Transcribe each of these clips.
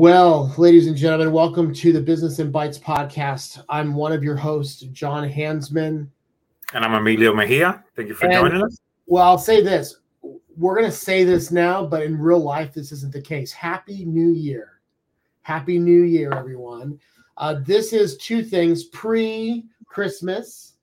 Well, ladies and gentlemen, welcome to the Business in Bites podcast. I'm one of your hosts, John Hansman. And I'm Emilio Mejia. Thank you for and, joining us. Well, I'll say this. We're going to say this now, but in real life, this isn't the case. Happy New Year. Happy New Year, everyone. Uh, this is two things pre Christmas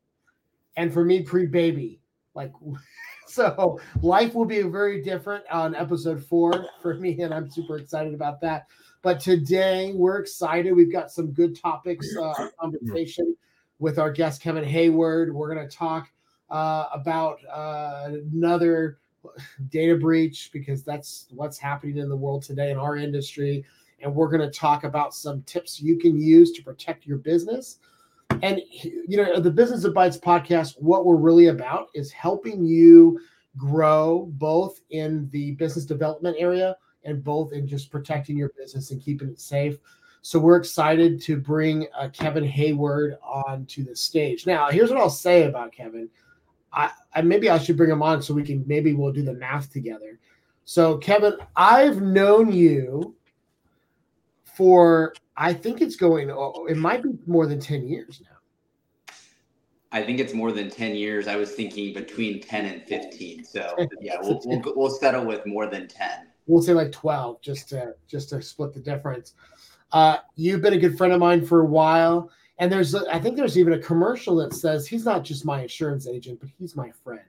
and for me, pre baby. Like, so life will be very different on episode four for me, and I'm super excited about that. But today we're excited. We've got some good topics, uh, conversation with our guest Kevin Hayward. We're going to talk uh, about uh, another data breach because that's what's happening in the world today in our industry. And we're going to talk about some tips you can use to protect your business. And you know, the Business of Bites podcast, what we're really about is helping you grow both in the business development area and both in just protecting your business and keeping it safe. So we're excited to bring uh, Kevin Hayward onto the stage. Now, here's what I'll say about Kevin. I, I maybe I should bring him on so we can maybe we'll do the math together. So Kevin, I've known you for I think it's going oh, it might be more than 10 years now. I think it's more than 10 years. I was thinking between 10 and 15. So yeah, we'll, we'll, we'll settle with more than 10 we'll say like 12 just to just to split the difference. Uh, you've been a good friend of mine for a while and there's a, i think there's even a commercial that says he's not just my insurance agent but he's my friend.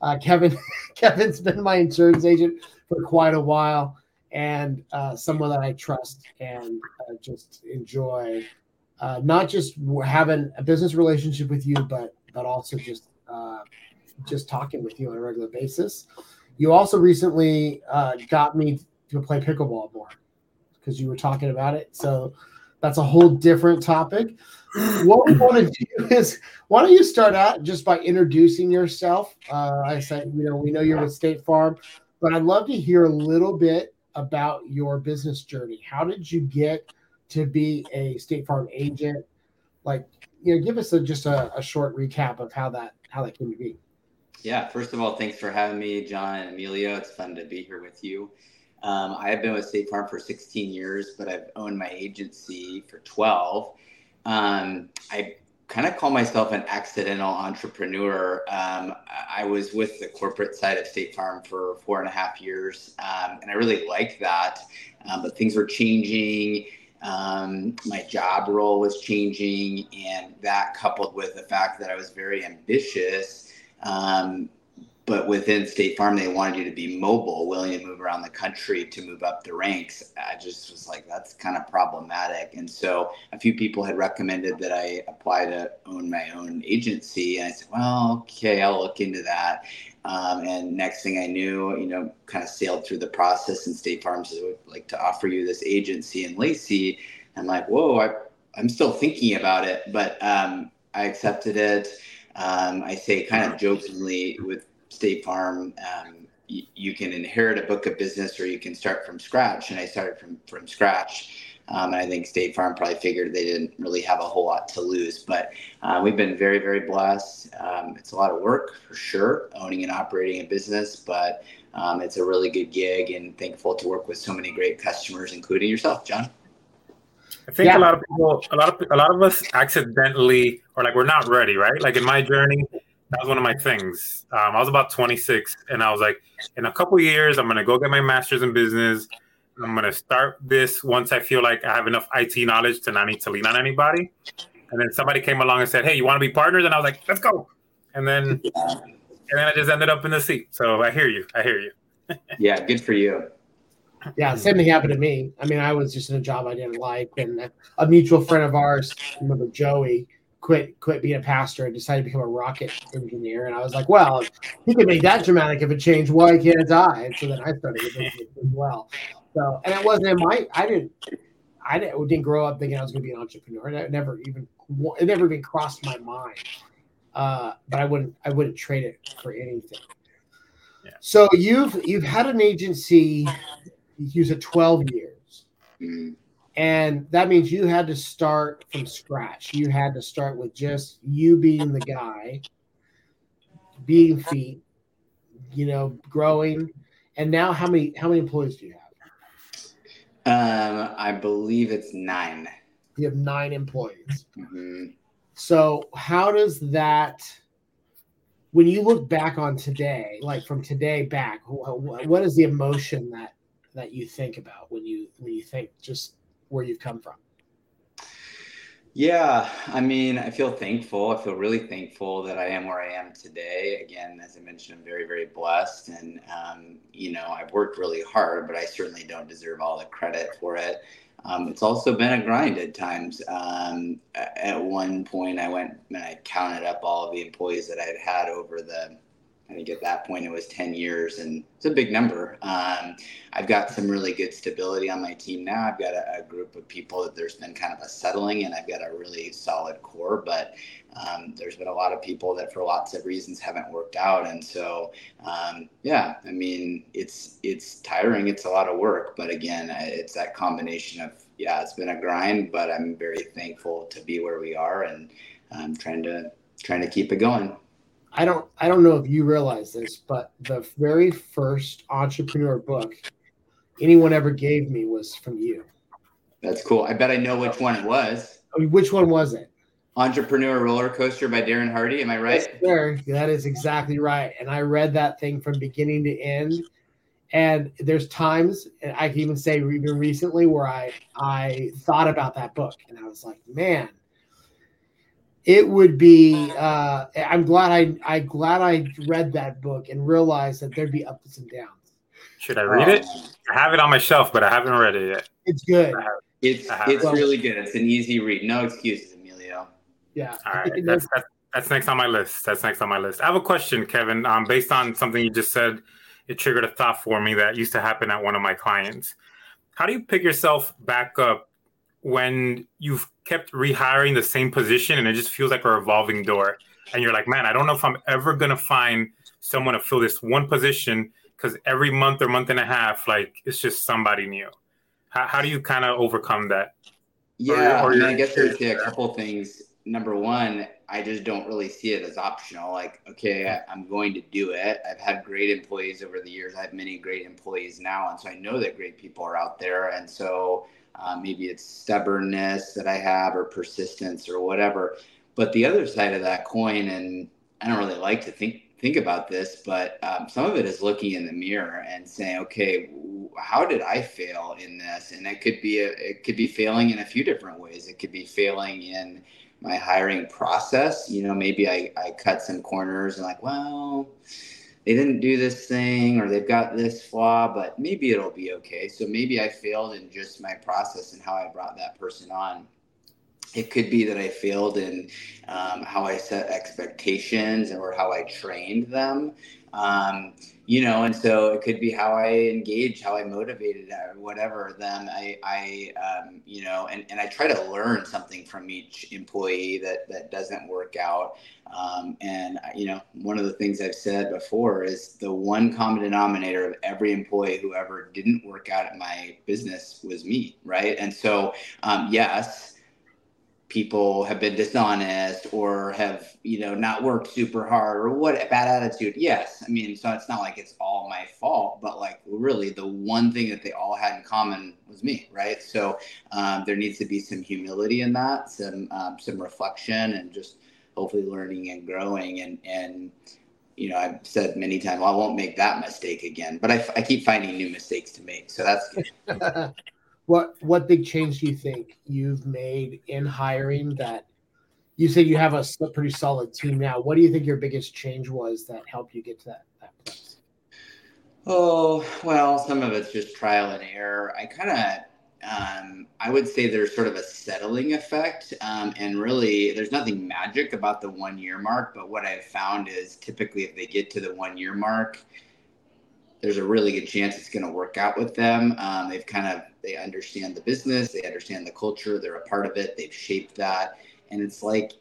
Uh, kevin kevin's been my insurance agent for quite a while and uh, someone that i trust and uh, just enjoy uh, not just having a business relationship with you but but also just uh, just talking with you on a regular basis you also recently uh, got me to play pickleball more because you were talking about it. So that's a whole different topic. What we want to do is, why don't you start out just by introducing yourself? Uh, I said, you know, we know you're with State Farm, but I'd love to hear a little bit about your business journey. How did you get to be a State Farm agent? Like, you know, give us a, just a, a short recap of how that how that came to be. Yeah, first of all, thanks for having me, John and Emilio. It's fun to be here with you. Um, I have been with State Farm for 16 years, but I've owned my agency for 12. Um, I kind of call myself an accidental entrepreneur. Um, I was with the corporate side of State Farm for four and a half years, um, and I really liked that. Um, but things were changing. Um, my job role was changing, and that coupled with the fact that I was very ambitious um, but within State Farm, they wanted you to be mobile, willing to move around the country to move up the ranks. I just was like, that's kind of problematic. And so a few people had recommended that I apply to own my own agency. And I said, well, okay, I'll look into that. Um, and next thing I knew, you know, kind of sailed through the process and State Farm said, would like to offer you this agency in Lacey. I'm like, whoa, I, I'm still thinking about it, but um, I accepted it. Um, I say kind of jokingly with State Farm, um, you, you, can inherit a book of business or you can start from scratch. And I started from from scratch. Um, and I think State Farm probably figured they didn't really have a whole lot to lose. But uh, we've been very, very blessed. Um, it's a lot of work for sure, owning and operating a business, but um, it's a really good gig and thankful to work with so many great customers, including yourself, John. I think yeah. a lot of people, a lot of a lot of us accidentally, or like we're not ready, right? Like in my journey, that was one of my things. Um, I was about 26, and I was like, in a couple years, I'm gonna go get my master's in business. I'm gonna start this once I feel like I have enough IT knowledge to not need to lean on anybody. And then somebody came along and said, "Hey, you want to be partners?" And I was like, "Let's go!" And then, and then I just ended up in the seat. So I hear you. I hear you. yeah, good for you. Yeah, same thing happened to me. I mean, I was just in a job I didn't like, and a mutual friend of ours, remember Joey, quit quit being a pastor and decided to become a rocket engineer. And I was like, well, he could make that dramatic of a change. Why can't I? And so then I started as well. So, and it wasn't in my. I didn't. I didn't, didn't grow up thinking I was going to be an entrepreneur. It never even it never even crossed my mind. Uh, but I wouldn't I wouldn't trade it for anything. Yeah. So you've you've had an agency use said 12 years. Mm-hmm. And that means you had to start from scratch. You had to start with just you being the guy, being feet, you know, growing. And now how many how many employees do you have? Um, I believe it's nine. You have nine employees. Mm-hmm. So how does that? When you look back on today, like from today back, what is the emotion that that you think about when you when you think just where you've come from? Yeah, I mean, I feel thankful. I feel really thankful that I am where I am today. Again, as I mentioned, I'm very, very blessed. And, um, you know, I've worked really hard, but I certainly don't deserve all the credit for it. Um, it's also been a grind at times. Um, at one point, I went and I counted up all of the employees that I'd had over the I think at that point it was 10 years and it's a big number. Um, I've got some really good stability on my team now. I've got a, a, group of people that there's been kind of a settling and I've got a really solid core, but um, there's been a lot of people that for lots of reasons haven't worked out. And so, um, yeah, I mean, it's, it's tiring. It's a lot of work, but again, it's that combination of, yeah, it's been a grind, but I'm very thankful to be where we are and I'm trying to, trying to keep it going. I don't I don't know if you realize this, but the very first entrepreneur book anyone ever gave me was from you. That's cool. I bet I know which one it was. I mean, which one was it? Entrepreneur Roller Coaster by Darren Hardy. Am I right? Yes, sir. that is exactly right. And I read that thing from beginning to end. And there's times, and I can even say even recently, where I I thought about that book, and I was like, man, it would be uh, i'm glad i i glad i read that book and realized that there'd be ups and downs. Should i read um, it i have it on my shelf but i haven't read it yet. It's good. It's it's it. really good. It's an easy read. No excuses emilio. Yeah. All right. That's, that's that's next on my list. That's next on my list. I have a question kevin um, based on something you just said. It triggered a thought for me that used to happen at one of my clients. How do you pick yourself back up when you've kept rehiring the same position and it just feels like a revolving door. And you're like man i don't know if i'm ever going to find someone to fill this one position because every month or month and a half like it's just somebody new. How, how do you kind of overcome that? Yeah or, or I, mean, I guess there's a couple things. Number one i just don't really see it as optional like okay I, i'm going to do it. I've had great employees over the years. I have many great employees now and so i know that great people are out there. And so uh, maybe it's stubbornness that I have or persistence or whatever. But the other side of that coin, and I don't really like to think think about this, but um, some of it is looking in the mirror and saying, okay, how did I fail in this? And it could be a, it could be failing in a few different ways. It could be failing in my hiring process. You know, maybe I, I cut some corners and like, well, they didn't do this thing or they've got this flaw, but maybe it'll be okay. So maybe I failed in just my process and how I brought that person on. It could be that I failed in um, how I set expectations or how I trained them. Um, you know, and so it could be how I engage, how I motivated or whatever them. I, I, um, you know, and, and I try to learn something from each employee that, that doesn't work out. Um, and, you know, one of the things I've said before is the one common denominator of every employee who ever didn't work out at my business was me. Right. And so, um, yes, people have been dishonest or have you know not worked super hard or what a bad attitude. Yes. I mean so it's not like it's all my fault but like really the one thing that they all had in common was me right? So um, there needs to be some humility in that some um, some reflection and just hopefully learning and growing. And and you know i've said many times well, i won't make that mistake again but I, I keep finding new mistakes to make. So that's good what what big change do you think you've made in hiring that you said you have a pretty solid team now what do you think your biggest change was that helped you get to that, that place oh well some of it's just trial and error i kind of um, I would say there's sort of a settling effect. Um, and really, there's nothing magic about the one year mark. But what I've found is typically if they get to the one year mark, there's a really good chance it's going to work out with them. Um, they've kind of they understand the business, they understand the culture, they're a part of it, they've shaped that, and it's like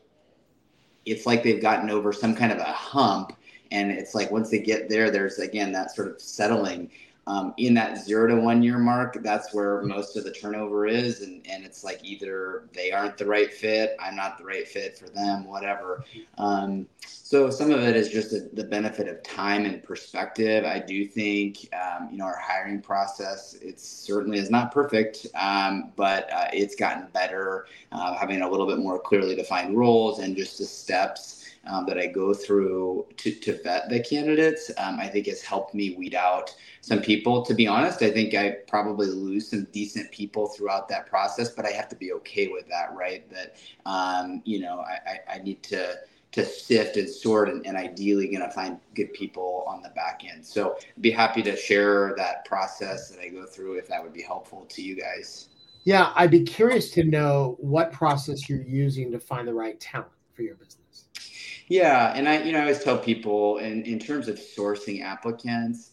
it's like they've gotten over some kind of a hump, and it's like once they get there, there's again that sort of settling. Um, in that zero to one year mark, that's where most of the turnover is. And, and it's like either they aren't the right fit, I'm not the right fit for them, whatever. Um, so some of it is just a, the benefit of time and perspective. I do think, um, you know, our hiring process, it certainly is not perfect, um, but uh, it's gotten better, uh, having a little bit more clearly defined roles and just the steps um, that I go through to, to vet the candidates, um, I think has helped me weed out some people. To be honest, I think I probably lose some decent people throughout that process, but I have to be okay with that, right? That, um, you know, I, I, I, need to to sift and sort and, and ideally going to find good people on the back end. So be happy to share that process that I go through if that would be helpful to you guys. Yeah, I'd be curious to know what process you're using to find the right talent for your business. Yeah, and I, you know, I always tell people, in in terms of sourcing applicants,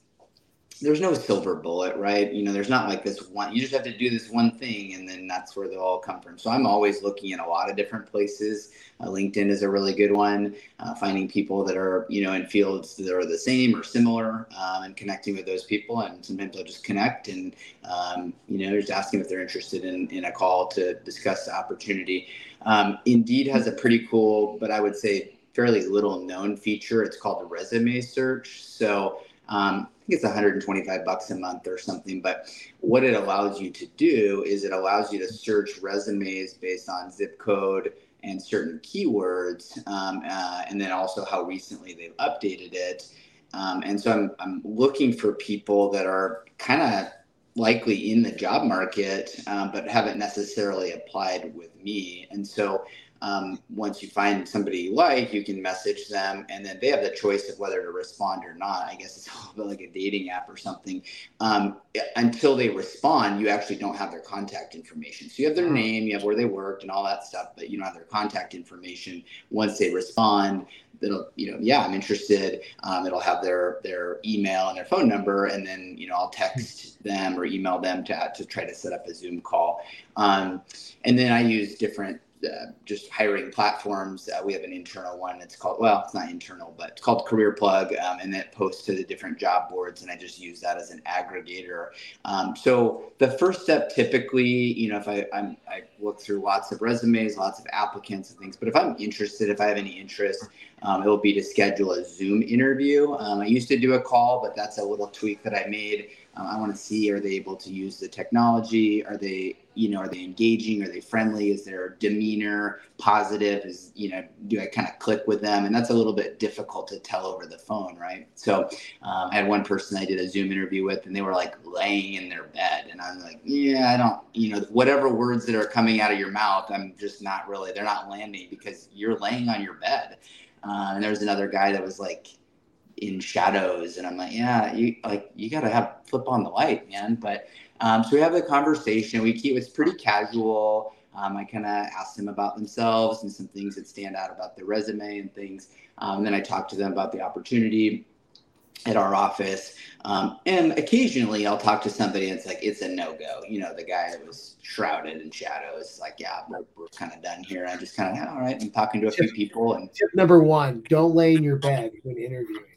there's no silver bullet, right? You know, there's not like this one. You just have to do this one thing, and then that's where they'll all come from. So I'm always looking in a lot of different places. Uh, LinkedIn is a really good one. Uh, finding people that are, you know, in fields that are the same or similar, um, and connecting with those people. And sometimes I'll just connect and, um, you know, just asking if they're interested in in a call to discuss the opportunity. Um, Indeed has a pretty cool, but I would say fairly little known feature. It's called the resume search. So um, I think it's 125 bucks a month or something. But what it allows you to do is it allows you to search resumes based on zip code and certain keywords, um, uh, and then also how recently they've updated it. Um, and so I'm, I'm looking for people that are kind of likely in the job market, um, but haven't necessarily applied with me. And so um, once you find somebody you like, you can message them, and then they have the choice of whether to respond or not. I guess it's a little bit like a dating app or something. Um, until they respond, you actually don't have their contact information. So you have their hmm. name, you have where they worked, and all that stuff, but you don't have their contact information. Once they respond, it'll you know yeah i'm interested um, it'll have their their email and their phone number and then you know i'll text them or email them to, to try to set up a zoom call um, and then i use different uh, just hiring platforms. Uh, we have an internal one. It's called well, it's not internal, but it's called CareerPlug, um, and it posts to the different job boards. And I just use that as an aggregator. Um, so the first step, typically, you know, if I I'm, I look through lots of resumes, lots of applicants and things, but if I'm interested, if I have any interest, um, it will be to schedule a Zoom interview. Um, I used to do a call, but that's a little tweak that I made. Um, I want to see are they able to use the technology? Are they, you know, are they engaging? Are they friendly? Is their demeanor positive? Is, you know, do I kind of click with them? And that's a little bit difficult to tell over the phone, right? So um, I had one person I did a Zoom interview with, and they were like laying in their bed. And I'm like, yeah, I don't, you know, whatever words that are coming out of your mouth, I'm just not really, they're not landing because you're laying on your bed. Uh, and there was another guy that was like, in shadows and i'm like yeah you like you gotta have flip on the light man but um, so we have the conversation. We keep it's pretty casual. Um, i kind of ask them about themselves and some things that stand out about their resume and things. Um, and then i talk to them about the opportunity at our office. Um, and occasionally i'll talk to somebody and it's like it's a no-go. You know the guy that was shrouded in shadows. Like yeah we're, we're kind of done here. I just kind of all right i'm talking to a few people and tip number one don't lay in your bed when interviewing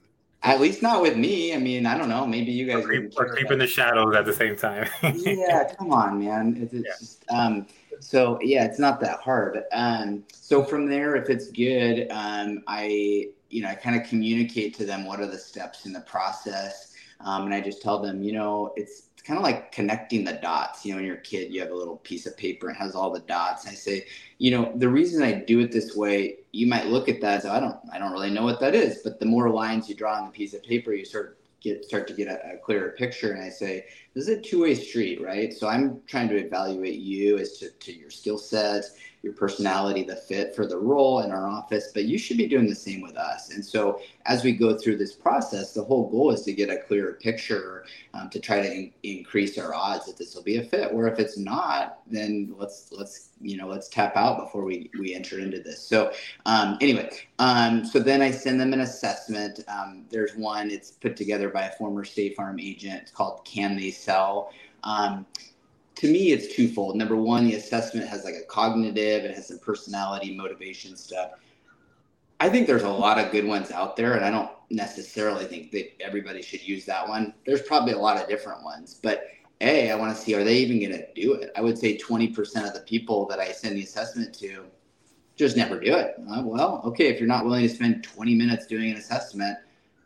at least not with me. I mean, I don't know. Maybe you guys are keep, in the shadows at the same time. yeah, come on, man. It's, it's yeah. just um, so yeah, it's not that hard. Um, so from there, if it's good, um, I you know I kind of communicate to them what are the steps in the process, um, and I just tell them, you know, it's kind of like connecting the dots. You know, when you're a kid, you have a little piece of paper and has all the dots. And I say, you know, the reason I do it this way, you might look at that. I don't, I don't really know what that is. But the more lines you draw on the piece of paper, you sort of get start to get a, a clearer picture. And I say, this is a two way street, right? So I'm trying to evaluate you as to, to your skill sets your personality, the fit for the role in our office, but you should be doing the same with us. And so, as we go through this process, the whole goal is to get a clearer picture um, to try to in- increase our odds that this will be a fit. Or if it's not, then let's let's you know let's tap out before we we enter into this. So um, anyway, um, so then I send them an assessment. Um, there's one. It's put together by a former State Farm agent. It's called Can They Sell. Um, to me, it's twofold. Number one, the assessment has like a cognitive, it has some personality, motivation stuff. I think there's a lot of good ones out there, and I don't necessarily think that everybody should use that one. There's probably a lot of different ones, but a, I want to see are they even going to do it? I would say 20% of the people that I send the assessment to just never do it. Uh, well, okay, if you're not willing to spend 20 minutes doing an assessment,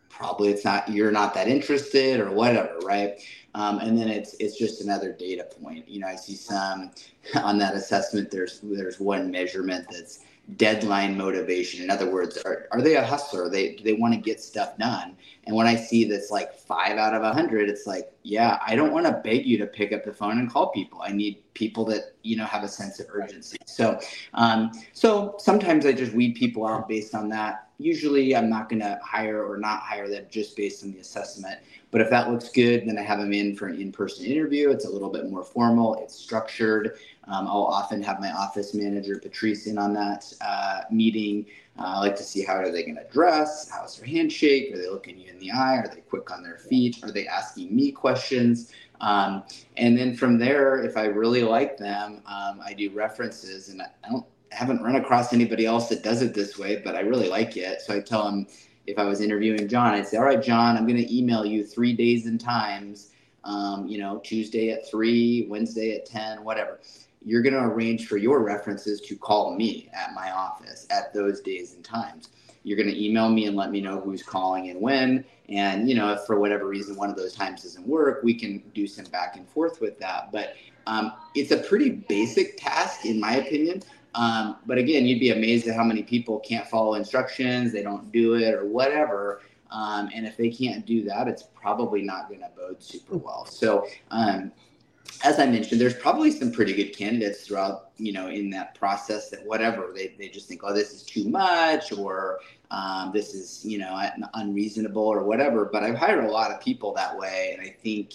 probably it's not you're not that interested or whatever, right? Um, and then it's it's just another data point. You know, I see some on that assessment. There's there's one measurement that's deadline motivation. In other words, are, are they a hustler? They do they want to get stuff done. And when I see that's like five out of a hundred, it's like, yeah, I don't want to beg you to pick up the phone and call people. I need people that you know have a sense of urgency. So, um, so sometimes I just weed people out based on that. Usually, I'm not going to hire or not hire them just based on the assessment. But if that looks good, then I have them in for an in-person interview. It's a little bit more formal. It's structured. Um, I'll often have my office manager, Patrice, in on that uh, meeting. Uh, I like to see how are they going to dress? How's their handshake? Are they looking you in the eye? Are they quick on their feet? Are they asking me questions? Um, and then from there, if I really like them, um, I do references, and I don't haven't run across anybody else that does it this way, but I really like it. So I tell them if I was interviewing John, I'd say, "All right, John, I'm going to email you three days and times. Um, you know, Tuesday at three, Wednesday at ten, whatever." you're going to arrange for your references to call me at my office at those days and times. You're going to email me and let me know who's calling and when. And, you know, if for whatever reason one of those times doesn't work, we can do some back and forth with that. But um, it's a pretty basic task, in my opinion. Um, but again, you'd be amazed at how many people can't follow instructions, they don't do it, or whatever. Um, and if they can't do that, it's probably not going to bode super well. So, um, as I mentioned, there's probably some pretty good candidates throughout, you know, in that process that whatever they, they just think, oh, this is too much or um, this is, you know, unreasonable or whatever. But I've hired a lot of people that way. And I think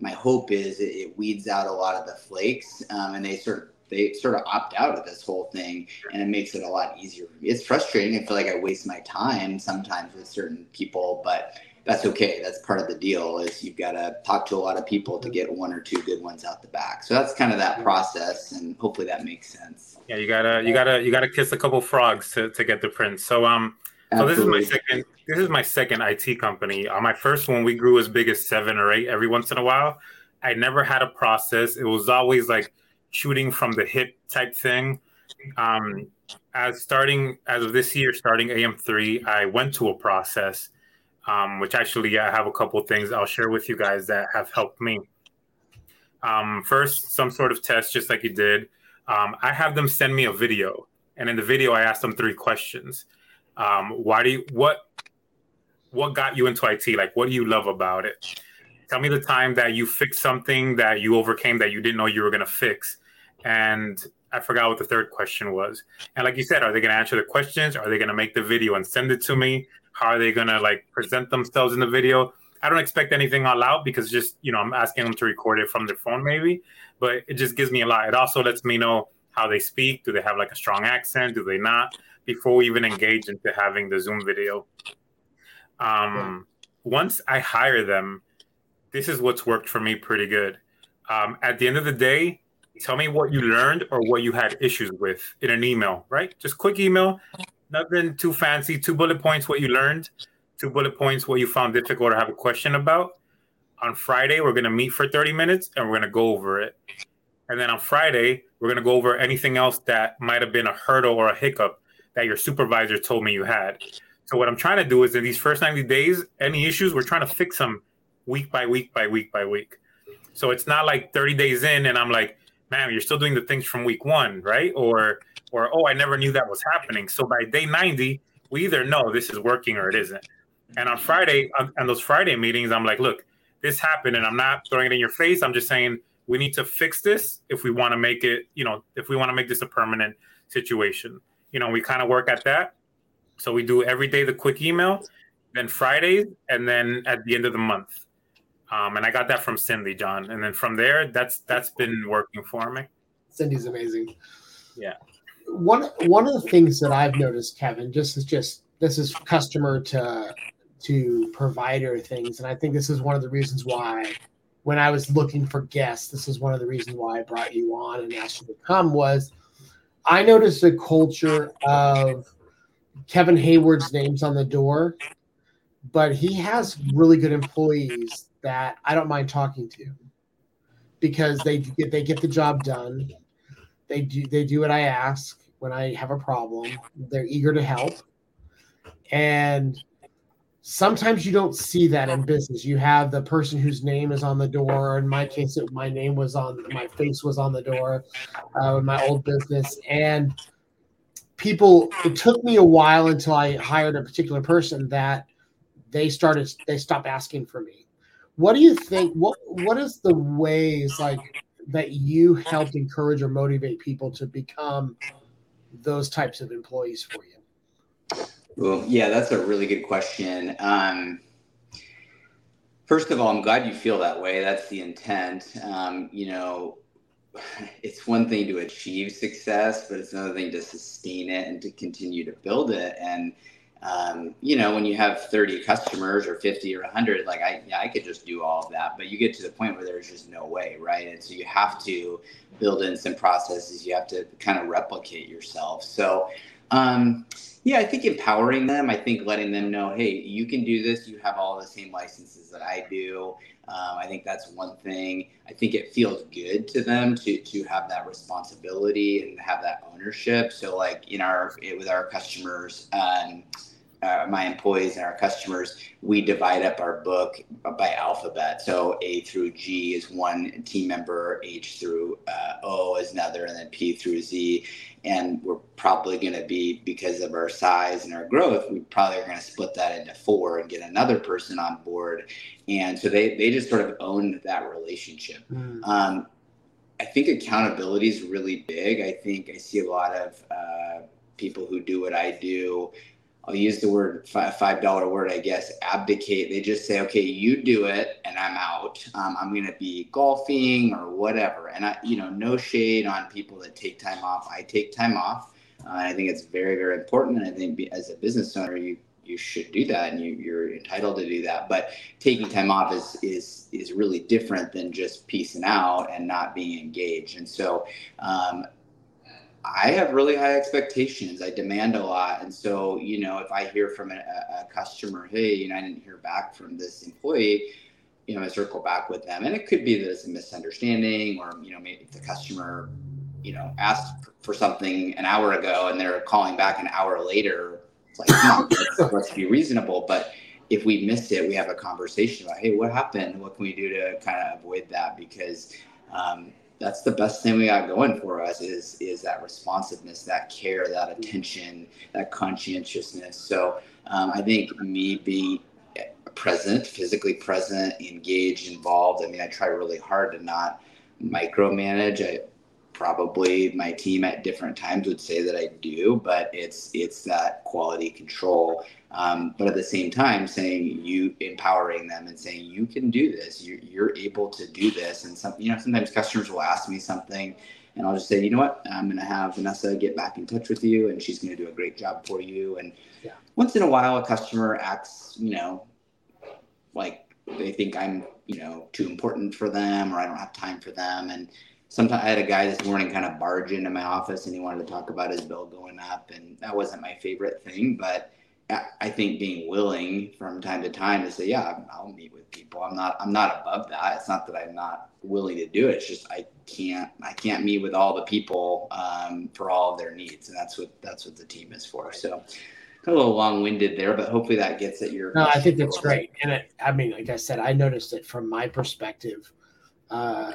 my hope is it, it weeds out a lot of the flakes um, and they sort of, they sort of opt out of this whole thing and it makes it a lot easier for me. It's frustrating. I feel like I waste my time sometimes with certain people, but that's okay. That's part of the deal. Is you've got to talk to a lot of people to get one or two good ones out the back. So that's kind of that process, and hopefully that makes sense. Yeah, you gotta you gotta you gotta kiss a couple frogs to, to get the prince. So um, so this is my second this is my second IT company. Uh, my first one we grew as big as seven or eight every once in a while. I never had a process. It was always like shooting from the hip type thing. Um, as starting as of this year, starting AM3, I went to a process um, which actually I have a couple things I'll share with you guys that have helped me. Um, first, some sort of test, just like you did. Um, I have them send me a video, and in the video, I asked them three questions. Um, why do you what what got you into IT? Like, what do you love about it? Tell me the time that you fixed something that you overcame that you didn't know you were going to fix. And I forgot what the third question was. And like you said, are they going to answer the questions? Are they going to make the video and send it to me? How are they gonna like present themselves in the video? I don't expect anything all out because just you know I'm asking them to record it from their phone maybe, but it just gives me a lot. It also lets me know how they speak. Do they have like a strong accent? Do they not? Before we even engage into having the Zoom video. Um, once I hire them, this is what's worked for me pretty good. Um, at the end of the day, tell me what you learned or what you had issues with in an email, right? Just quick email nothing too fancy. Two bullet points what you learned, two bullet points what you found difficult or have a question about. On Friday, we're going to meet for 30 minutes and we're going to go over it. And then on Friday, we're going to go over anything else that might have been a hurdle or a hiccup that your supervisor told me you had. So, what I'm trying to do is in these first 90 days, any issues, we're trying to fix them week by week by week by week. So, it's not like 30 days in and I'm like, man, you're still doing the things from week one, right? Or or oh, I never knew that was happening. So by day 90, we either know this is working or it isn't. And on Friday, on, on those Friday meetings, I'm like, look, this happened, and I'm not throwing it in your face. I'm just saying we need to fix this if we want to make it, you know, if we want to make this a permanent situation. You know, we kind of work at that. So we do every day the quick email, then Fridays, and then at the end of the month. Um, and I got that from Cindy, John. And then from there, that's that's been working for me. Cindy's amazing. Yeah one one of the things that I've noticed, Kevin, just is just this is customer to to provider things, and I think this is one of the reasons why when I was looking for guests, this is one of the reasons why I brought you on and asked you to come was I noticed a culture of Kevin Hayward's name's on the door, but he has really good employees that I don't mind talking to because they get they get the job done. They do they do what I ask when I have a problem. They're eager to help. And sometimes you don't see that in business. You have the person whose name is on the door. In my case, it, my name was on my face was on the door uh, in my old business, and people. It took me a while until I hired a particular person that they started. They stopped asking for me. What do you think? What What is the ways like that you helped encourage or motivate people to become those types of employees for you? Well, yeah, that's a really good question. Um, first of all, I'm glad you feel that way. That's the intent. Um, you know, it's one thing to achieve success, but it's another thing to sustain it and to continue to build it. And um, you know, when you have 30 customers or 50 or 100, like I, yeah, I could just do all of that, but you get to the point where there's just no way, right? And so you have to build in some processes. You have to kind of replicate yourself. So, um, yeah, I think empowering them. I think letting them know, hey, you can do this. You have all the same licenses that I do. Um, I think that's one thing. I think it feels good to them to to have that responsibility and have that ownership. So, like in our with our customers. Um, uh, my employees and our customers, we divide up our book by alphabet. So A through G is one team member, H through uh, O is another, and then P through Z. And we're probably going to be, because of our size and our growth, we probably are going to split that into four and get another person on board. And so they, they just sort of own that relationship. Mm. Um, I think accountability is really big. I think I see a lot of uh, people who do what I do I'll use the word five dollar word, I guess, abdicate. They just say, okay, you do it, and I'm out. Um, I'm going to be golfing or whatever. And I, you know, no shade on people that take time off. I take time off. Uh, I think it's very, very important. And I think as a business owner, you you should do that, and you, you're entitled to do that. But taking time off is is is really different than just piecing out and not being engaged. And so, um, I have really high expectations. I demand a lot. And so, you know, if I hear from a, a, customer, hey, you know, I didn't hear back from this employee, you know, I circle back with them. And it could be that it's a misunderstanding or, you know, maybe the customer, you know, asked for something an hour ago and they're calling back an hour later. It's like, let's, let's be reasonable. But if we missed it, we have a conversation about, hey, what happened? What can we do to kind of avoid that? Because, um, that's the best thing we got going for us is is that responsiveness, that care, that attention, that conscientiousness. So um, I think me being present, physically present, engaged, involved. I mean, I try really hard to not micromanage. I probably my team at different times would say that I do, but it's it's that quality control. Um, but at the same time, saying you empowering them and saying you can do this, you're, you're able to do this. And some you know sometimes customers will ask me something, and I'll just say, you know what, I'm going to have Vanessa get back in touch with you, and she's going to do a great job for you. And yeah. once in a while, a customer acts, you know, like they think I'm you know too important for them or I don't have time for them, and sometimes I had a guy this morning kind of barge into my office and he wanted to talk about his bill going up, and that wasn't my favorite thing, but I think being willing from time to time to say, yeah, I'll meet with people. I'm not, I'm not above that. It's not that I'm not willing to do it. It's just I can't, I can't meet with all the people um, for all of their needs, and that's what that's what the team is for. So, a little long-winded there, but hopefully that gets at your. No, I think that's great, and it, I mean, like I said, I noticed it from my perspective. Uh,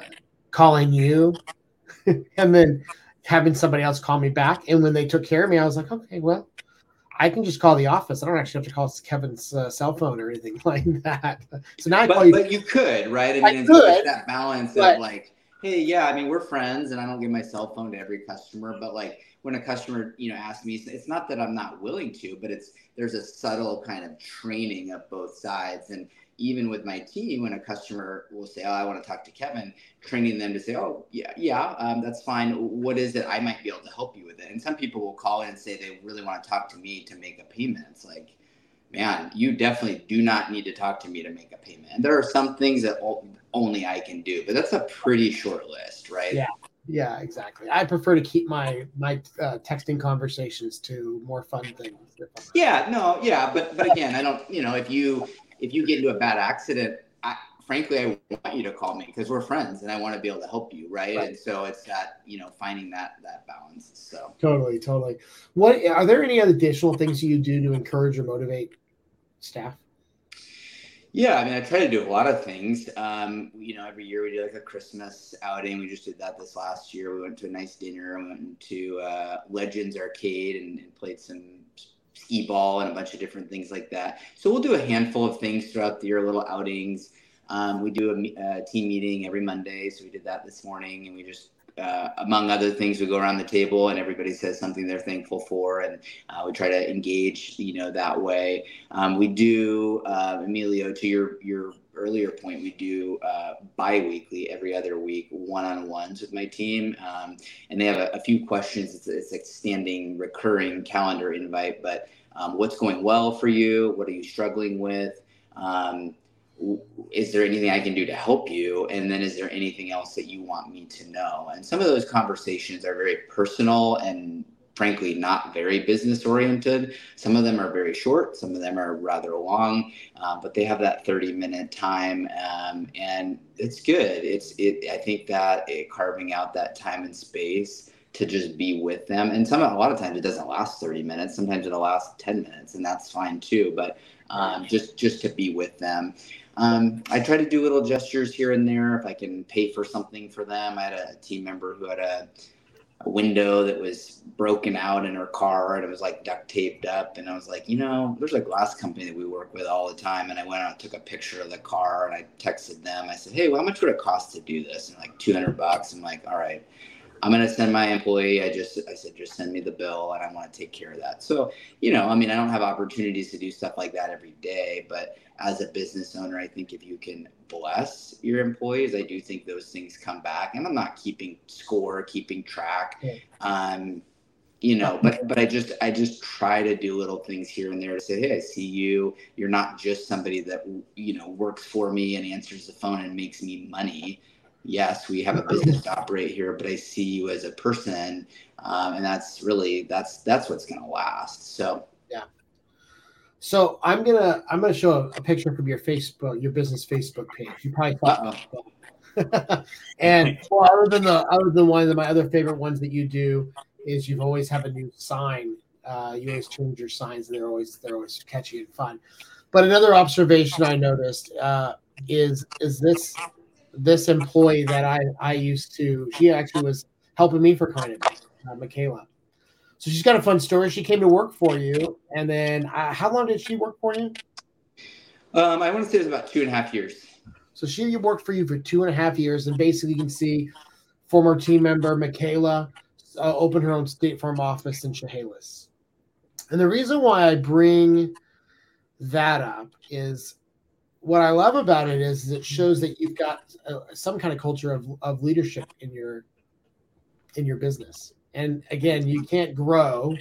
calling you and then having somebody else call me back. And when they took care of me, I was like, okay, well, I can just call the office. I don't actually have to call Kevin's uh, cell phone or anything like that. So now I but, call you. But you could, right? I mean, I it's could, that balance but, of like, hey, yeah, I mean, we're friends, and I don't give my cell phone to every customer, but like when a customer, you know, asks me, it's not that I'm not willing to, but it's there's a subtle kind of training of both sides, and even with my team, when a customer will say, "Oh, I want to talk to Kevin," training them to say, "Oh, yeah, yeah, um, that's fine. What is it? I might be able to help you with it." And some people will call in and say they really want to talk to me to make a payment. It's like, man, you definitely do not need to talk to me to make a payment. And there are some things that only I can do, but that's a pretty short list, right? Yeah, Yeah, exactly. I prefer to keep my my uh, texting conversations to more fun things. Yeah, no, yeah, but but again, I don't. You know, if you if you get into a bad accident, I, frankly, I want you to call me because we're friends and I want to be able to help you, right? right? And so it's that you know finding that that balance. So totally, totally. What are there any other additional things you do to encourage or motivate staff? Yeah, I mean, I try to do a lot of things. Um, you know, every year we do like a Christmas outing. We just did that this last year. We went to a nice dinner. We went to uh, Legends Arcade and, and played some skee ball and a bunch of different things like that. So we'll do a handful of things throughout the year, little outings. Um, we do a, a, team meeting every Monday, so we did that this morning, and we just uh, among other things, we go around the table and everybody says something they're thankful for, and uh, we try to engage, you know, that way. Um, we do, uh, Emilio, to your your earlier point, we do uh, bi-weekly, every other week, one-on-ones with my team, um, and they have a, a few questions. It's, it's a standing, recurring calendar invite, but um, what's going well for you? What are you struggling with? Um, is there anything I can do to help you? And then is there anything else that you want me to know? And some of those conversations are very personal and frankly not very business oriented. Some of them are very short, some of them are rather long, um, but they have that 30 minute time. Um, and it's good. It's, it, I think that it, carving out that time and space to just be with them. And some, a lot of times it doesn't last 30 minutes. Sometimes it'll last 10 minutes and that's fine too. But um, just, just to be with them. Um, I try to do little gestures here and there if I can pay for something for them. I had a team member who had a, a window that was broken out in her car and it was like duct taped up. And I was like, you know, there's a glass company that we work with all the time. And I went out and took a picture of the car and I texted them. I said, hey, well, how much would it cost to do this? And like 200 bucks. I'm like, all right. I'm to send my employee. I just, I said, just send me the bill and I want to take care of that. So, you know, I mean, I don't have opportunities to do stuff like that every day, but as a business owner, I think if you can bless your employees, I do think those things come back. And I'm not keeping score, keeping track. Um, you know, but but I just I just try to do little things here and there to say, hey, I see you. You're not just somebody that you know works for me and answers the phone and makes me money yes, we have a business to operate here, but I see you as a person, um, and that's really that's that's what's going to last. So yeah. So I'm gonna I'm gonna show a, picture from your Facebook, your business Facebook page. You probably thought. and well, other than the other than one of my other favorite ones that you do is you've always have a new sign. Uh, you always change your signs, and they're always they're always catchy and fun. But another observation I noticed uh, is is this this employee that I, I used to, she actually was helping me for kind of uh, Michaela. So she's got a fun story. She came to work for you, and then uh, how long did she work for you? Um, I want to say it was about two and a half years. So she worked for you for two and a half years, and basically you can see former team member Michaela uh, open her own State Farm office in Chehalis. And the reason why I bring that up is what I love about it is it shows that you've got uh, some kind of culture of, of leadership in your in your business. And again, you can't grow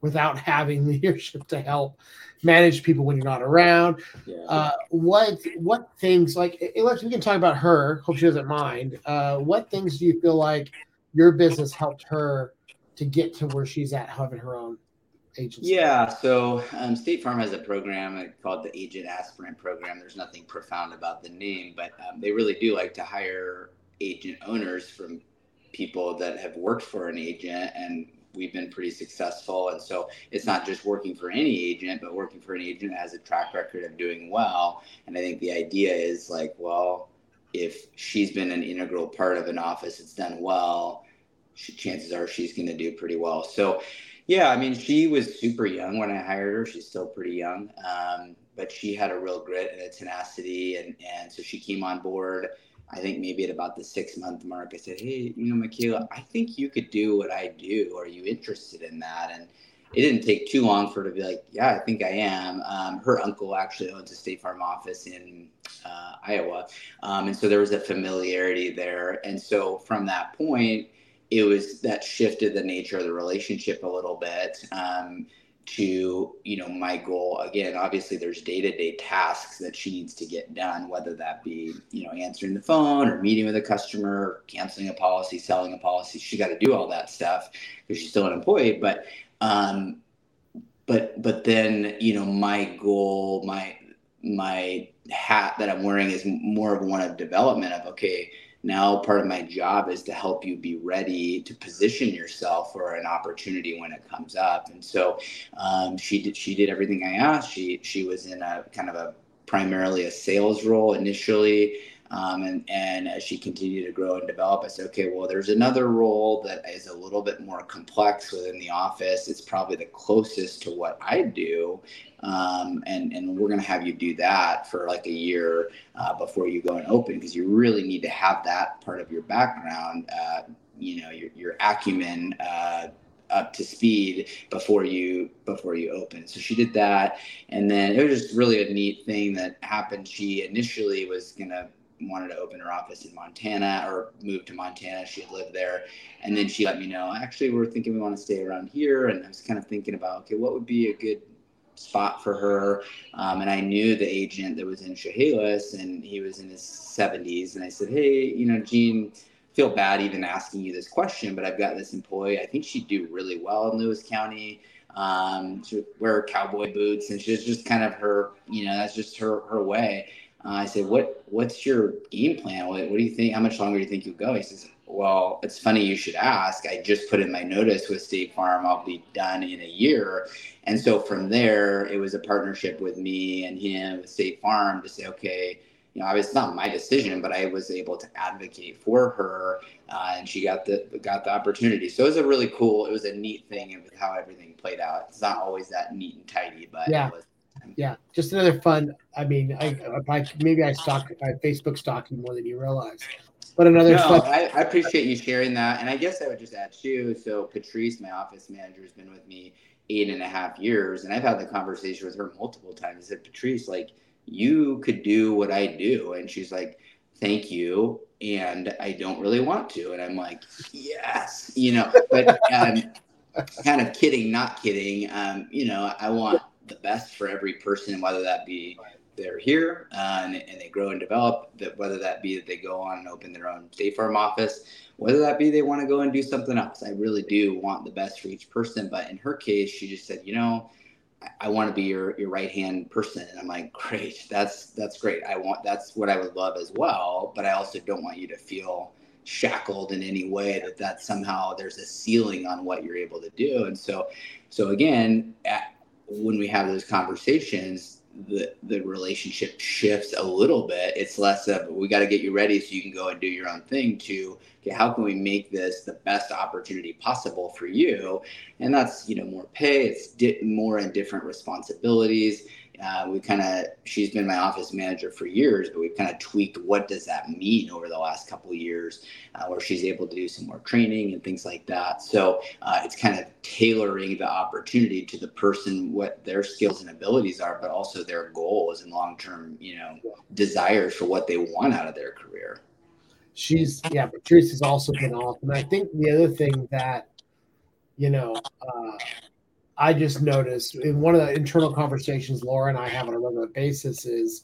without having leadership to help manage people when you're not around. Yeah. Uh, what what things like let's we can talk about her. Hope she doesn't mind. Uh, what things do you feel like your business helped her to get to where she's at, having her own agency? Yeah, so um, State Farm has a program called the Agent Aspirant Program. There's nothing profound about the name, but um, they really do like to hire agent owners from people that have worked for an agent and we've been pretty successful and so it's not just working for any agent but working for an agent that has a track record of doing well and i think the idea is like well if she's been an integral part of an office that's done well she, chances are she's going to do pretty well so yeah, I mean, she was super young when I hired her. She's still pretty young, um, but she had a real grit and a tenacity, and and so she came on board. I think maybe at about the six month mark, I said, "Hey, you know, Michaela, I think you could do what I do. Are you interested in that?" And it didn't take too long for her to be like, "Yeah, I think I am." Um, her uncle actually owns a State Farm office in uh, Iowa, um, and so there was a familiarity there. And so from that point, it was that shifted the nature of the relationship a little bit. Um, to you know my goal. Again obviously there's day-to-day tasks that she needs to get done whether that be you know answering the phone or meeting with a customer canceling a policy selling a policy. She got to do all that stuff because she's still an employee but um but but then you know my goal my my hat that i'm wearing is more of one of development of okay now part of my job is to help you be ready to position yourself for an opportunity when it comes up. And so um, she did she did everything i asked. She she was in a kind of a primarily a sales role initially um, and, and as she continued to grow and develop, I said, okay, well, there's another role that is a little bit more complex within the office. It's probably the closest to what I do. Um, and, and we're going to have you do that for like a year uh, before you go and open because you really need to have that part of your background, uh, you know, your, your acumen. Uh, up to speed before you before you open. So she did that, and then it was just really a neat thing that happened. She initially was gonna wanted to open her office in Montana or move to Montana. She had lived there. And then she let me know, actually, we're thinking we want to stay around here. And I was kind of thinking about, okay, what would be a good spot for her? Um, and I knew the agent that was in Chehalis and he was in his 70s. And I said, hey, you know, Gene, feel bad even asking you this question, but I've got this employee. I think she'd do really well in Lewis County. Um, she wear cowboy boots and she's just kind of her, you know, that's just her, her way. Uh, I said, "What what's your game plan? What, what do you think? How much longer do you think you'll go?" He says, "Well, it's funny you should ask. I just put in my notice with State Farm. I'll be done in a year." And so from there, it was a partnership with me and him with State Farm to say, "Okay." You know, it's not my decision, but I was able to advocate for her, uh, and she got the got the opportunity. So it was a really cool. It was a neat thing of how everything played out. It's not always that neat and tidy, but yeah. it was yeah, just another fun. I mean, I, I maybe I stalk, I Facebook stalk you more than you realize. But another no, fun. I, I appreciate you sharing that, and I guess I would just add too. So Patrice, my office manager, has been with me eight and a half years, and I've had the conversation with her multiple times. I said, Patrice, like you could do what I do, and she's like, thank you and i don't really want to and i'm like yes you know but um, kind of kidding not kidding um, you know i want the best for every person, whether that be they're here uh, and, and, they grow and develop, that whether that be that they go on and open their own State Farm office, whether that be they want to go and do something else. I really do want the best for each person. But in her case, she just said, you know, I, I want to be your, your right hand person. And I'm like, great, that's that's great. I want that's what I would love as well. But I also don't want you to feel shackled in any way that that somehow there's a ceiling on what you're able to do. And so so again, at, when we have those conversations, the the relationship shifts a little bit. It's less of we got to get you ready so you can go and do your own thing. To okay, how can we make this the best opportunity possible for you? And that's you know more pay. It's di- more and different responsibilities. Uh, we kind of she's been my office manager for years, but we've kind of tweaked what does that mean over the last couple of years, uh, where she's able to do some more training and things like that. So uh, it's kind of tailoring the opportunity to the person, what their skills and abilities are, but also their goals and long term, you know, desires for what they want out of their career. She's yeah, Patrice has also been awesome. I think the other thing that you know. I just noticed in one of the internal conversations Laura and I have on a regular basis is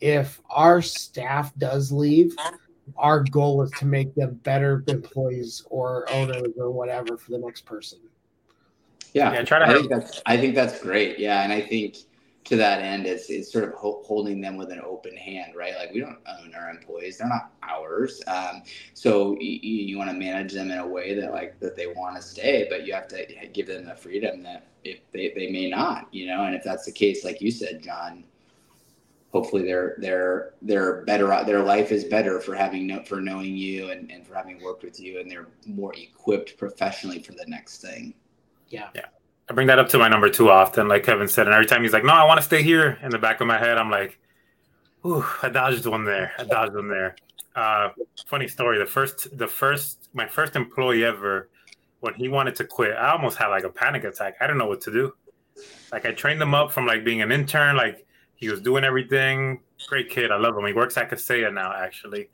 if our staff does leave, our goal is to make them better employees or owners or whatever for the next person. Yeah, yeah try to I think that's I think that's great. Yeah, and I think to that end, it's it's sort of ho- holding them with an open hand, right? Like we don't own our employees; they're not ours. Um, so you, you want to manage them in a way that like that they want to stay, but you have to give them the freedom that if they, they may not, you know. And if that's the case, like you said, John, hopefully they're they're they're better. Their life is better for having no, for knowing you and, and for having worked with you, and they're more equipped professionally for the next thing. Yeah. Yeah. I bring that up to my number two often, like Kevin said. And every time he's like, no, I want to stay here in the back of my head, I'm like, ooh, I dodged one there. I dodged one there. Uh, funny story. The first, the first, my first employee ever, when he wanted to quit, I almost had like a panic attack. I didn't know what to do. Like I trained him up from like being an intern, like he was doing everything. Great kid. I love him. He works at Kaseya now, actually.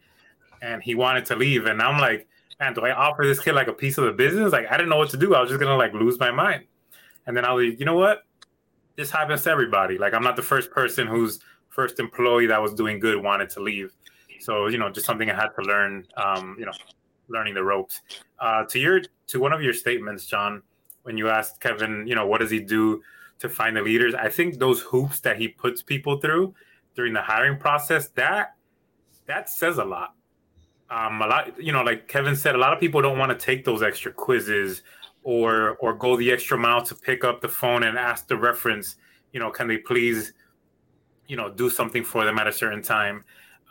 And he wanted to leave. And I'm like, man, do I offer this kid like a piece of the business? Like I didn't know what to do. I was just gonna like lose my mind. And then I'll be, you know what? This happens to everybody. Like I'm not the first person whose first employee that was doing good wanted to leave. So you know, just something I had to learn. Um, you know, learning the ropes. Uh, to your to one of your statements, John, when you asked Kevin, you know, what does he do to find the leaders? I think those hoops that he puts people through during the hiring process that that says a lot. Um, a lot, you know, like Kevin said, a lot of people don't want to take those extra quizzes or or go the extra mile to pick up the phone and ask the reference. You know, can they please, you know, do something for them at a certain time?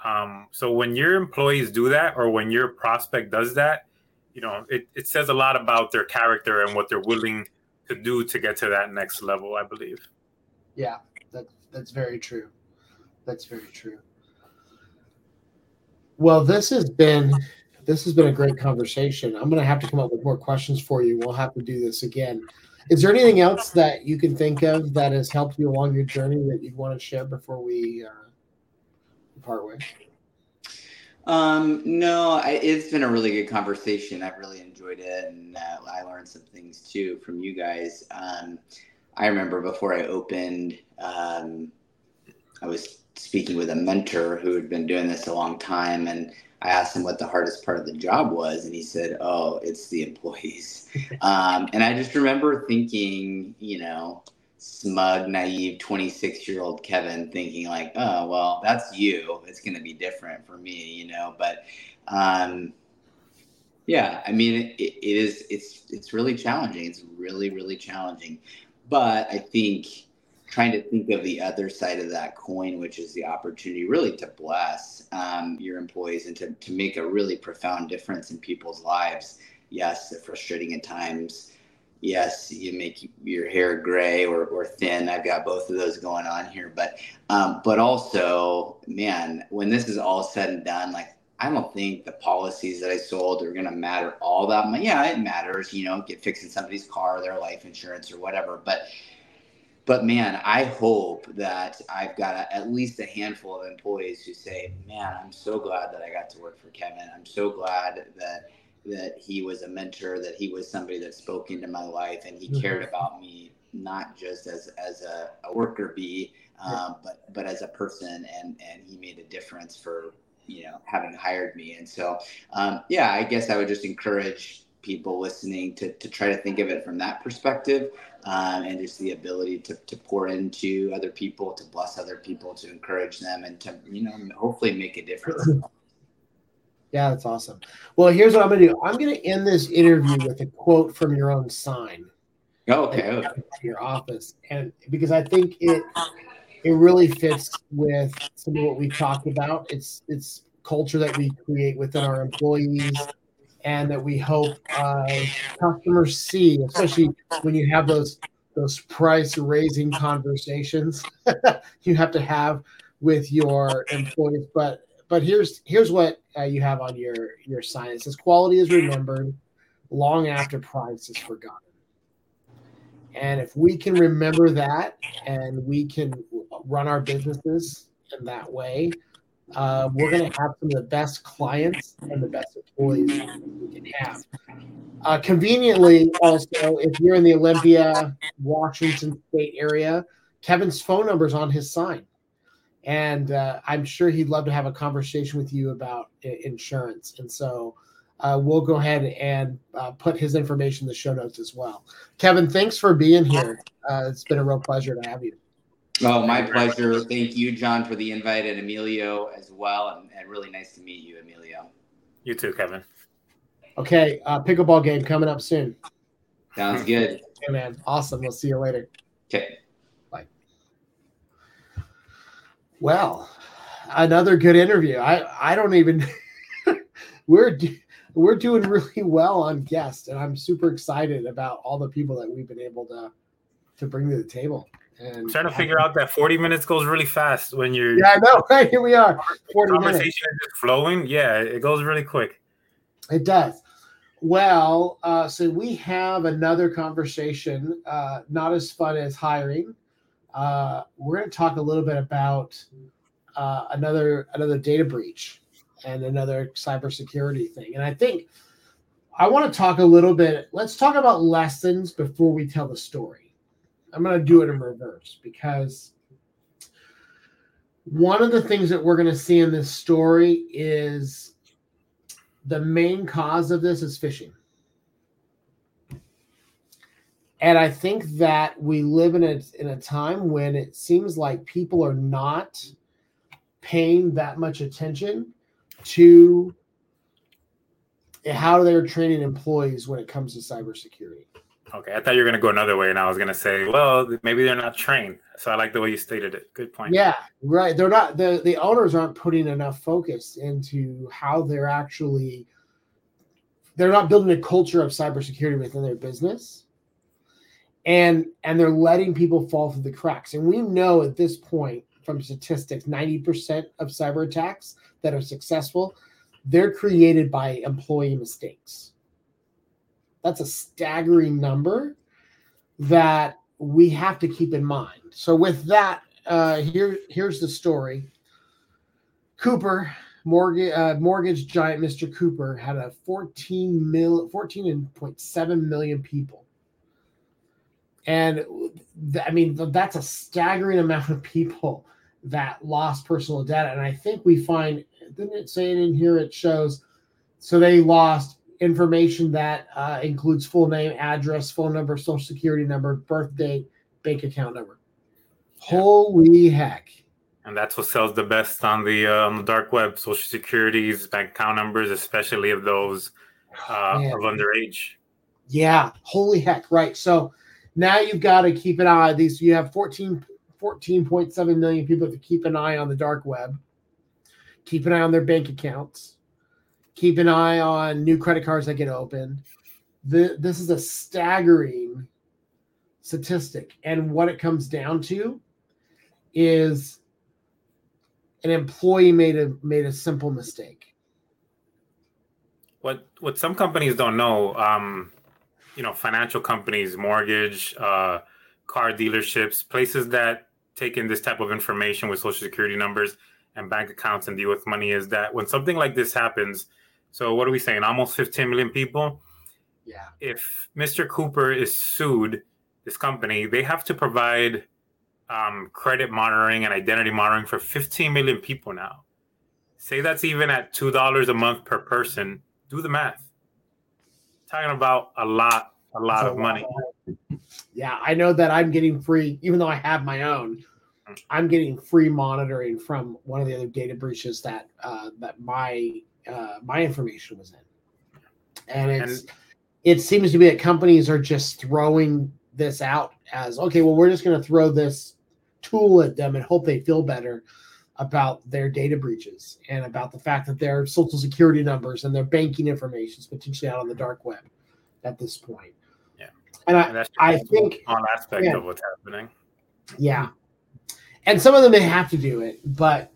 Um, so when your employees do that, or when your prospect does that, you know, it, it says a lot about their character and what they're willing to do to get to that next level. I believe. Yeah, that that's very true. That's very true. Well, this has been this has been a great conversation. I'm going to have to come up with more questions for you. We'll have to do this again. Is there anything else that you can think of that has helped you along your journey that you want to share before we uh, part ways? Um, no, I, it's been a really good conversation. I've really enjoyed it, and uh, I learned some things too from you guys. Um, I remember before I opened, um, I was speaking with a mentor who had been doing this a long time, and I asked him what the hardest part of the job was, and he said, "Oh, it's the employees." um, and I just remember thinking, you know, smug, naive 26 year old Kevin thinking like, oh, well, that's you. It's going to be different for me, you know, but, um, yeah, I mean, it, it is, it's, it's really challenging. It's really, really challenging, but I think trying to think of the other side of that coin, which is the opportunity really to bless um, your employees and to, to make a really profound difference in people's lives. Yes, they're frustrating at times yes, you make your hair gray or, or thin. I've got both of those going on here. But um, but also, man, when this is all said and done, like I don't think the policies that I sold are gonna matter all that much. Yeah, it matters, you know, get fixing somebody's car, their life insurance or whatever. But but man, I hope that I've got a, at least a handful of employees who say, "Man, I'm so glad that I got to work for Kevin. I'm so glad that that he was a mentor, that he was somebody that spoke into my life, and he mm-hmm. cared about me not just as as a, a worker bee, um, yeah. but but as a person, and and he made a difference for you know having hired me. And so, um, yeah, I guess I would just encourage people listening to, to try to think of it from that perspective um, and just the ability to, to pour into other people to bless other people to encourage them and to you know hopefully make a difference Yeah, that's awesome. Well, here's what I'm going to do. I'm going to end this interview with a quote from your own sign. Oh, okay. okay. Your office, and because I think it it really fits with some of what we talked about. It's it's culture that we create within our employees, and that we hope uh, customers see, especially when you have those those price raising conversations you have to have with your employees. But but here's here's what uh, you have on your your sign. It says quality is remembered long after price is forgotten. And if we can remember that and we can run our businesses in that way, uh, we're going to have some of the best clients and the best employees we can have. Uh, conveniently, also, if you're in the Olympia, Washington State area, Kevin's phone number is on his sign and uh, I'm sure he'd love to have a conversation with you about insurance. And so uh, we'll go ahead and uh, put his information in the show notes as well. Kevin, thanks for being here. Uh, it's been a real pleasure to have you. Oh, my pleasure. Thank you, John, for the invite, and Emilio as well. And, and really nice to meet you, Emilio. You too, Kevin. Okay, uh, pickleball game coming up soon. Sounds good. Hey, man. Awesome. We'll see you later. Okay. Bye. Well, another good interview. I I don't even we're we're doing really well on guests, and I'm super excited about all the people that we've been able to to bring to the table. And I'm trying to figure out that 40 minutes goes really fast when you're yeah, I know, right? Here we are. 40 conversation minutes. is just flowing. Yeah, it goes really quick. It does. Well, uh, so we have another conversation, uh, not as fun as hiring, uh, we're going to talk a little bit about uh, another another data breach and another cybersecurity thing. And I think I want to talk a little bit. Let's talk about lessons before we tell the story. I'm going to do it in reverse because one of the things that we're going to see in this story is the main cause of this is phishing. And I think that we live in a in a time when it seems like people are not paying that much attention to how they're training employees when it comes to cybersecurity. Okay, I thought you were going to go another way, and I was going to say, well, maybe they're not trained. So I like the way you stated it. Good point. Yeah, right. They're not the the owners aren't putting enough focus into how they're actually. They're not building a culture of cybersecurity within their business, and and they're letting people fall through the cracks. And we know at this point from statistics, ninety percent of cyber attacks that are successful, they're created by employee mistakes that's a staggering number that we have to keep in mind. So with that, uh, here here's the story. Cooper mortgage uh, mortgage giant Mr. Cooper had a 14 mil 14.7 million people. And th- I mean that's a staggering amount of people that lost personal data. And I think we find didn't it say it in here? It shows so they lost information that uh, includes full name, address, phone number, social security number, birth date, bank account number. Yeah. Holy heck! And that's what sells the best on the uh, on the dark web: social securities, bank account numbers, especially of those uh, of underage. Yeah, holy heck! Right. So now you've got to keep an eye. These you have 14, 14.7 million people to keep an eye on the dark web. Keep an eye on their bank accounts keep an eye on new credit cards that get opened. The, this is a staggering statistic. And what it comes down to is an employee made a made a simple mistake. What what some companies don't know, um, you know, financial companies, mortgage, uh, car dealerships, places that take in this type of information with social security numbers and bank accounts and deal with money is that when something like this happens, so what are we saying? Almost 15 million people. Yeah. If Mr. Cooper is sued, this company, they have to provide um, credit monitoring and identity monitoring for 15 million people now. Say that's even at two dollars a month per person. Do the math. Talking about a lot, a lot of money. Yeah, I know that I'm getting free, even though I have my own. Mm. I'm getting free monitoring from one of the other data breaches that uh, that my uh, my information was in. And it's and, it seems to be that companies are just throwing this out as okay, well, we're just going to throw this tool at them and hope they feel better about their data breaches and about the fact that their social security numbers and their banking information is potentially out on the dark web at this point. Yeah. And I, and I think on aspect yeah, of what's happening. Yeah. And some of them may have to do it, but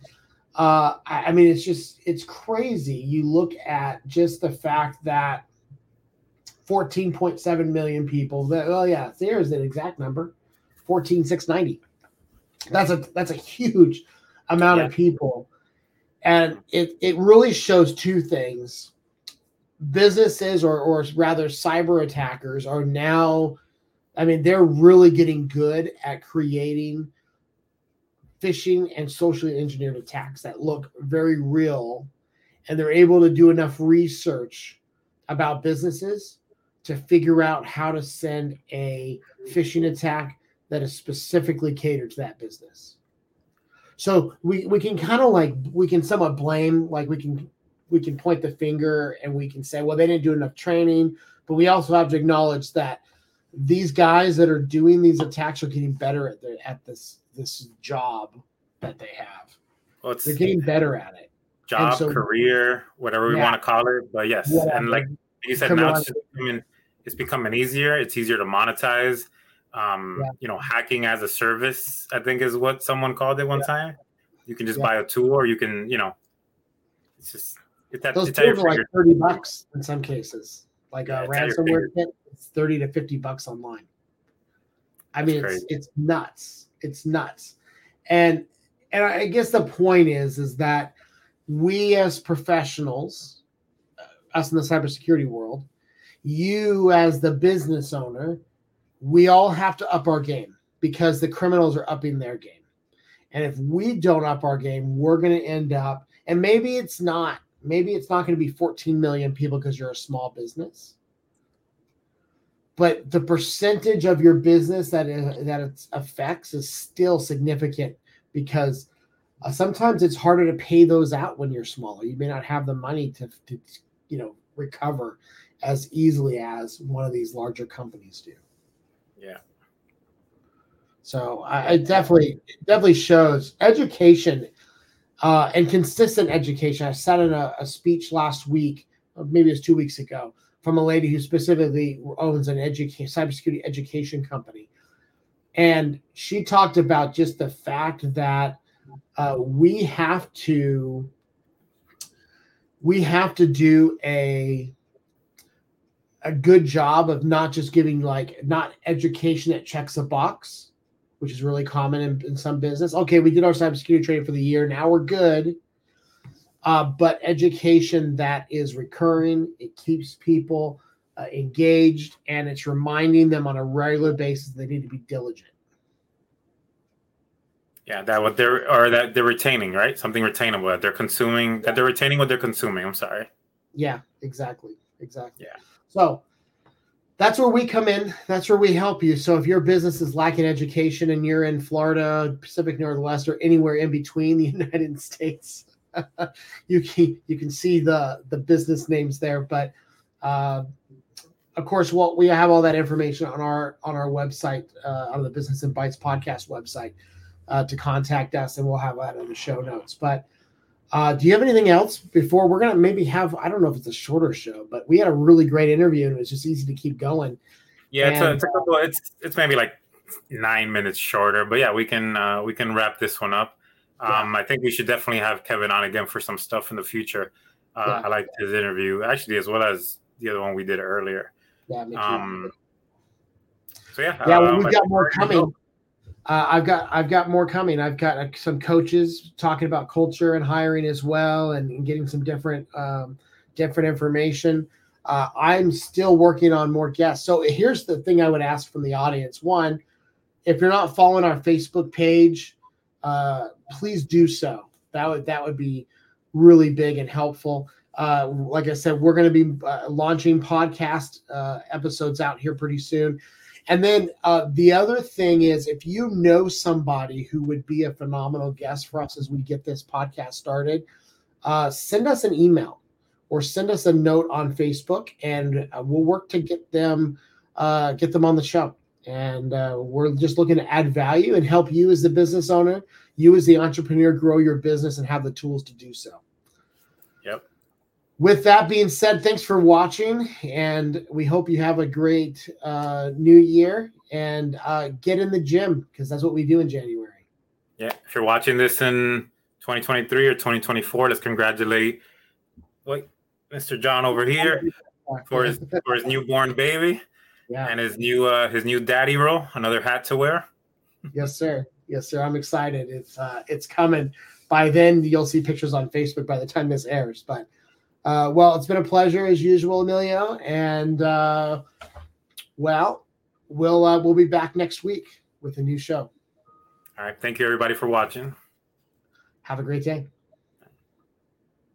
uh, I, I mean, it's just it's crazy. You look at just the fact that 14.7 million people. That, well, yeah, there's an exact number, 14,690. That's a that's a huge amount yeah. of people, and it it really shows two things. Businesses, or or rather, cyber attackers are now. I mean, they're really getting good at creating phishing and socially engineered attacks that look very real and they're able to do enough research about businesses to figure out how to send a phishing attack that is specifically catered to that business. So we we can kind of like we can somewhat blame like we can we can point the finger and we can say well they didn't do enough training but we also have to acknowledge that these guys that are doing these attacks are getting better at at this this job that they have. Well, They're getting better at it. Job, so, career, whatever we yeah, want to call it. But yes, whatever. and like you said, now it's becoming, it's becoming easier. It's easier to monetize. Um, yeah. You know, hacking as a service, I think is what someone called it one yeah. time. You can just buy a tool, or you can, you know, it's just it's that, those it's tools are like thirty bucks in some cases. Like a ransomware kit, it's thirty to fifty bucks online. I mean, it's, it's nuts. It's nuts. And and I guess the point is is that we as professionals, uh, us in the cybersecurity world, you as the business owner, we all have to up our game. because the criminals are upping their game. And if we don't up our game, we're going to end up, and maybe it's not, maybe it's not going to be 14 million people because you're a small business. But the percentage of your business that it, that it affects is still significant because uh, sometimes it's harder to pay those out when you're smaller. You may not have the money to, to you know recover as easily as one of these larger companies do. Yeah. So I, it definitely it definitely shows education uh, and consistent education. I sat in a, a speech last week, maybe it was two weeks ago, from a lady who specifically owns an education cybersecurity education company, and she talked about just the fact that uh, we have to we have to do a a good job of not just giving like not education that checks a box, which is really common in, in some business. Okay, we did our cybersecurity training for the year. Now we're good. Uh, but education that is recurring, it keeps people uh, engaged, and it's reminding them on a regular basis they need to be diligent. Yeah, that what they're or that they're retaining, right? Something retainable that they're consuming, that they're retaining what they're consuming. I'm sorry. Yeah, exactly, exactly. Yeah. So that's where we come in. That's where we help you. So if your business is lacking education and you're in Florida, Pacific Northwest, or anywhere in between the United States, you can you can see the the business names there. But uh, of course, what we have all that information on our on our website, uh, on the Business and Bytes podcast website, uh, to contact us, and we'll have that in the show notes. But uh, do you have anything else before we're gonna maybe have? I don't know if it's a shorter show, but we had a really great interview, and it was just easy to keep going. Yeah, and, it's, a, it's, a couple, it's it's maybe like nine minutes shorter, but yeah, we can uh, we can wrap this one up. Um, yeah. I think we should definitely have Kevin on again for some stuff in the future. Uh, yeah. I liked his interview actually, as well as the other one we did earlier. Yeah, um, so yeah, yeah, well, we've um, got more coming. Uh, I've got I've got more coming. I've got uh, some coaches talking about culture and hiring as well, and, and getting some different um, different information. Uh, I'm still working on more guests. So here's the thing I would ask from the audience: one, if you're not following our Facebook page, uh, please do so. That would that would be really big and helpful. Uh, like I said, we're going to be uh, launching podcast uh, episodes out here pretty soon. And then uh, the other thing is, if you know somebody who would be a phenomenal guest for us as we get this podcast started, uh, send us an email or send us a note on Facebook, and uh, we'll work to get them uh, get them on the show. And uh, we're just looking to add value and help you as the business owner, you as the entrepreneur, grow your business and have the tools to do so Yep. with that being said, thanks for watching, and we hope you have a great uh, new year and uh, get in the gym because that's what we do in January. Yeah, if you're watching this in 2023 or 2024, let's congratulate wait, Mr. John over here for his for his newborn baby yeah. and his new uh, his new daddy role. Another hat to wear. yes, sir. Yes, sir. I'm excited. It's uh, it's coming. By then, you'll see pictures on Facebook by the time this airs, but. Uh, well, it's been a pleasure as usual, Emilio, and uh, well, we'll uh, we'll be back next week with a new show. All right, thank you everybody for watching. Have a great day.